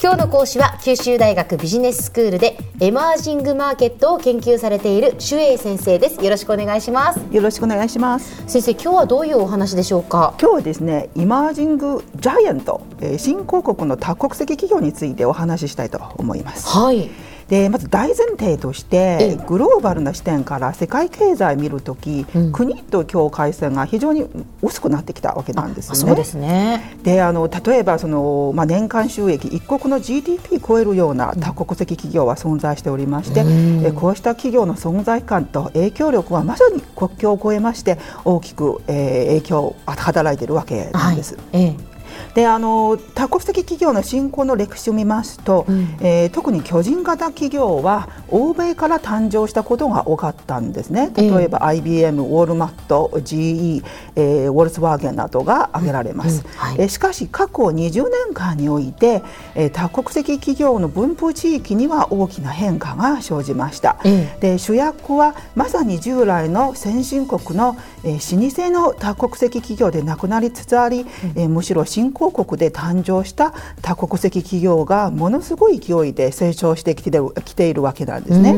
今日の講師は九州大学ビジネススクールでエマージングマーケットを研究されている周英先生です。よろしくお願いします。よろしくお願いします。先生今日はどういうお話でしょうか？今日はですねイマージングジャイアント、えー、新興国の多国籍企業についてお話ししたいと思います。はいでまず大前提としてグローバルな視点から世界経済を見るとき、うん、国と境界線が非常に薄くなってきたわけなんですよね。そうですね。であの例えばその、まあ、年間収益一国の GDP 超えるような多国籍企業は存在しておりまして、うん、えこうした企業の存在感と影響力はまさに国境を越えまして大きく、えー、影響を働いているわけなんです。はい。ええであの多国籍企業の振興の歴史を見ますと、うん、えー、特に巨人型企業は欧米から誕生したことが多かったんですね。例えば、えー、IBM、ウォールマット GE、えー、ウォルスワーゲンなどが挙げられます、うん。うんはい、えー、しかし過去20年間において、えー、多国籍企業の分布地域には大きな変化が生じました、えー、で主役はまさに従来の先進国の、えー、老舗の多国籍企業でなくなりつつあり、うん、えー、むしろ新興国で誕生した多国籍企業がものすごい勢いで成長してきてきているわけなんですね。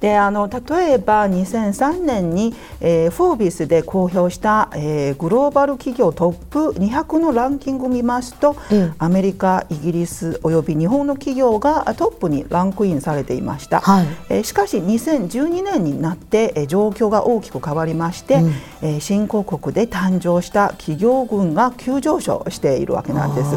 であの例えば2003年に、えー、フォービスで公表した、えー、グローバル企業トップ200のランキングを見ますと、うん、アメリカ、イギリスおよび日本の企業がトップにランクインされていました。はい、えー、しかし2012年になって、えー、状況が大きく変わりまして、うん、えー、新興国で誕生した企業群が急上昇しているわけなんです。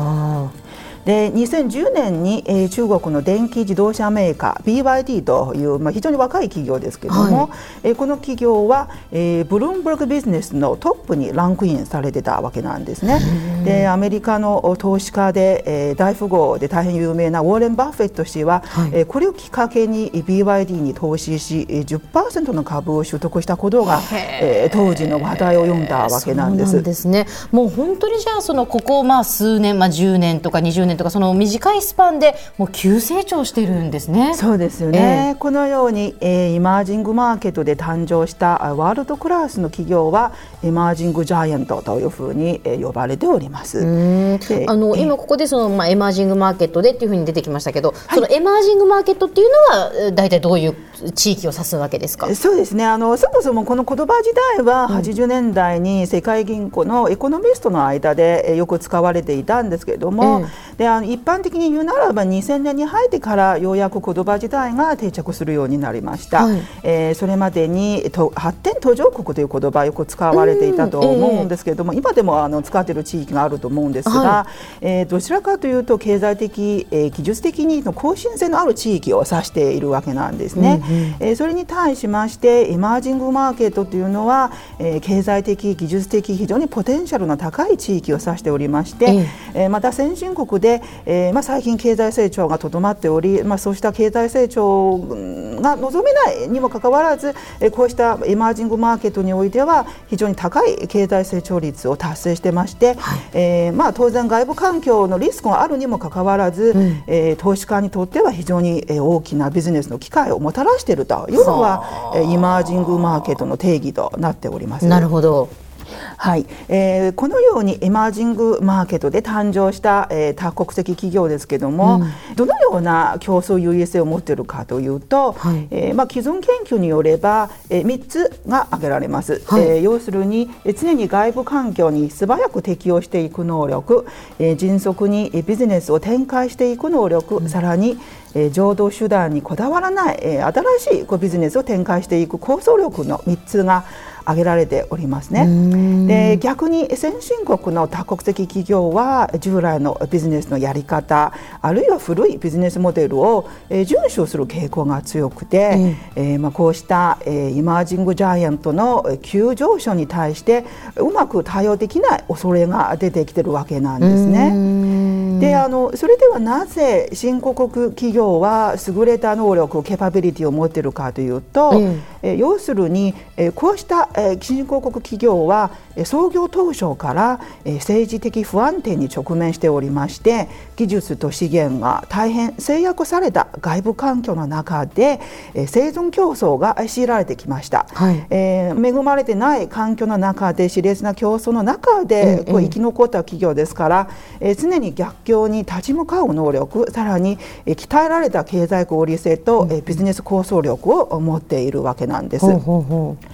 で2010年に、えー、中国の電気自動車メーカー BYD という、まあ、非常に若い企業ですけれども、はい、えー、この企業は、えー、ブルームブルクビジネスのトップにランクインされてたわけなんですね。でアメリカの投資家で、えー、大富豪で大変有名なウォーレン・バフェット氏は、はい、えー、これをきっかけに BYD に投資し10%の株を取得したことが、えー、当時の話題を読んだわけなんです。ですね、もう本当にじゃあそのここまあ数年、まあ、10年とか20年とかその短いスパンでもう急成長してるんですね。そうですよね、えー、このように、えー、イマージングマーケットで誕生したワールドクラスの企業はイマージングジャイアントというふうに、えー、呼ばれております。あの今ここでその、まあ、エマージングマーケットでっていうふうに出てきましたけど、はい、そのエマージングマーケットっていうのは大体どういう地域を指すわけですか？そうですね。あのそもそもこの言葉自体は80年代に世界銀行のエコノミストの間でよく使われていたんですけれども、うん、であの一般的に言うならば2000年に入ってからようやく言葉自体が定着するようになりました、はい、えー、それまでにと発展途上国という言葉よく使われていたと思うんですけれども、うんえー、今でもあの使っている地域があると思うんですが、はい、えー、どちらかというと経済的、えー、技術的に更新性のある地域を指しているわけなんですね。うんうん、えー、それに対しましてエマージングマーケットというのは、えー、経済的技術的非常にポテンシャルの高い地域を指しておりまして、えー、また先進国で、えーまあ、最近経済成長がとどまっており、まあ、そうした経済成長が望めないにもかかわらずこうしたエマージングマーケットにおいては非常に高い経済成長率を達成してまして、はい、えー、まあ、当然外部環境のリスクがあるにもかかわらず、うん、えー、投資家にとっては非常に大きなビジネスの機会をもたらしていると。いうのはイマージングマーケットの定義となっております。なるほどはい、えー、このようにエマージングマーケットで誕生した、えー、多国籍企業ですけども、うん、どのような競争優位性を持っているかというと、はい、えー、まあ、既存研究によれば、えー、3つが挙げられます、はい、えー、要するに常に外部環境に素早く適応していく能力、えー、迅速にビジネスを展開していく能力、うん、さらにえー、浄土手段にこだわらない、えー、新しいこうビジネスを展開していく構想力の3つが挙げられておりますね。で逆に先進国の多国籍企業は従来のビジネスのやり方あるいは古いビジネスモデルを、えー、遵守する傾向が強くて、えー、まあ、こうした、えー、イマージングジャイアントの急上昇に対してうまく対応できない恐れが出てきてるわけなんですね。であのそれではなぜ新興国企業は優れた能力ケパビリティを持っているかというと、え要するに、こうした、新興国企業は創業当初から、え政治的不安定に直面しておりまして技術と資源が大変制約された外部環境の中で、え生存競争が強いられてきました、はい、えー、恵まれてない環境の中で熾烈な競争の中で、こう生き残った企業ですから、えー、常に逆境に立ち向かう能力さらに、えー、鍛えられた経済合理性と、えー、ビジネス構想力を持っているわけなんです。ほうほうほう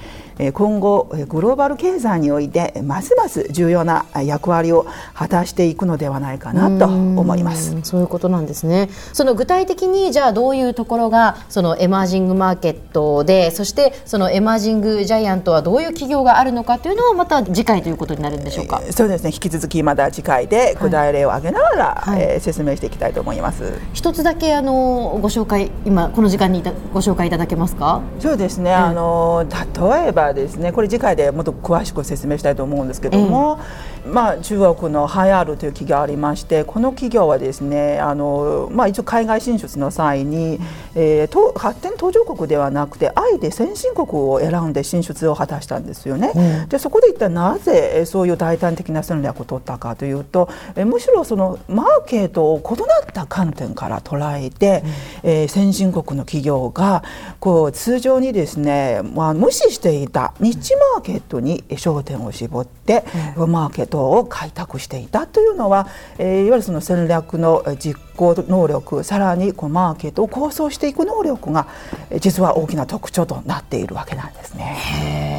今後グローバル経済においてますます重要な役割を果たしていくのではないかなと思います。そういうことなんですね。その具体的にじゃあどういうところがそのエマージングマーケットでそしてそのエマージングジャイアントはどういう企業があるのかというのはまた次回ということになるんでしょうか、えー、そうですね。引き続きまだ次回で具体例を挙げながら、はい、えー、説明していきたいと思います。一つだけあのご紹介今この時間にご紹介いただけますか？そうですね、うん、あの例えばですねこれ次回でもっと詳しく説明したいと思うんですけども、まあ、中国のハイアールという企業がありましてこの企業はですねあの、まあ、一応海外進出の際に、えー、発展途上国ではなくてあえて先進国を選んで進出を果たしたんですよね。うん、でそこで一体なぜそういう大胆的な戦略を取ったかというと、えむしろそのマーケットを異なった観点から捉えて、うん、えー、先進国の企業がこう通常にですね、まあ、無視していた日チマーケットに焦点を絞って、うん、マーケットを開拓していたというのは、えー、いわゆるその戦略の実行能力さらにこのマーケットを構想していく能力が実は大きな特徴となっているわけなんですね。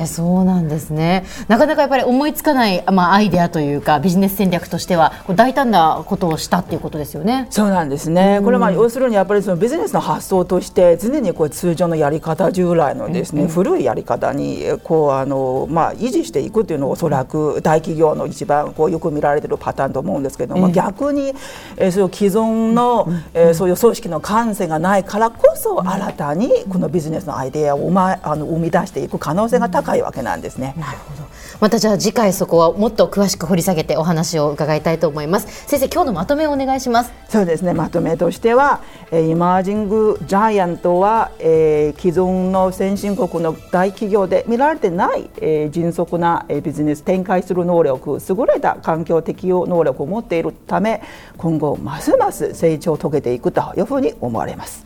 へそうなんですね。なかなかやっぱり思いつかない、まあ、アイデアというかビジネス戦略としては大胆なことをしたっていうことですよね。そうなんですね、これは要するにやっぱりそのビジネスの発想として常にこう通常のやり方従来のですね、うん、古いやり方にこうあの、まあ、維持していくというのがおそらく大企業の一番こうよく見られているパターンと思うんですけども、逆に、えー、そういう既存の、えー、そういう組織の感性がないからこそ新たにこのビジネスのアイデアを、ま、あの生み出していく可能性が高いわけなんですね。なるほどまたじゃあ次回そこはもっと詳しく掘り下げてお話を伺いたいと思います。先生今日のまとめをお願いします。そうですね。まとめとしてはイマージングジャイアントは、えー、既存の先進国の大企業で見られてない、えー、迅速なビジネス展開する能力優れた環境適応能力を持っているため今後ますます成長を遂げていくというふうに思われます。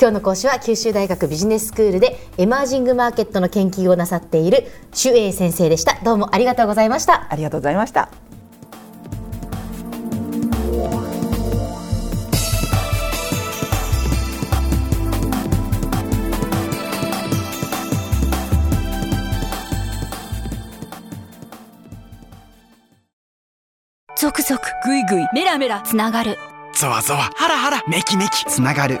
今日の講師は九州大学ビジネススクールでエマージングマーケットの研究をなさっている朱英先生でした。どうもありがとうございました。ありがとうございました。続々ぐいぐいメラメラつながる。ゾワゾワハラハラメキメキつながる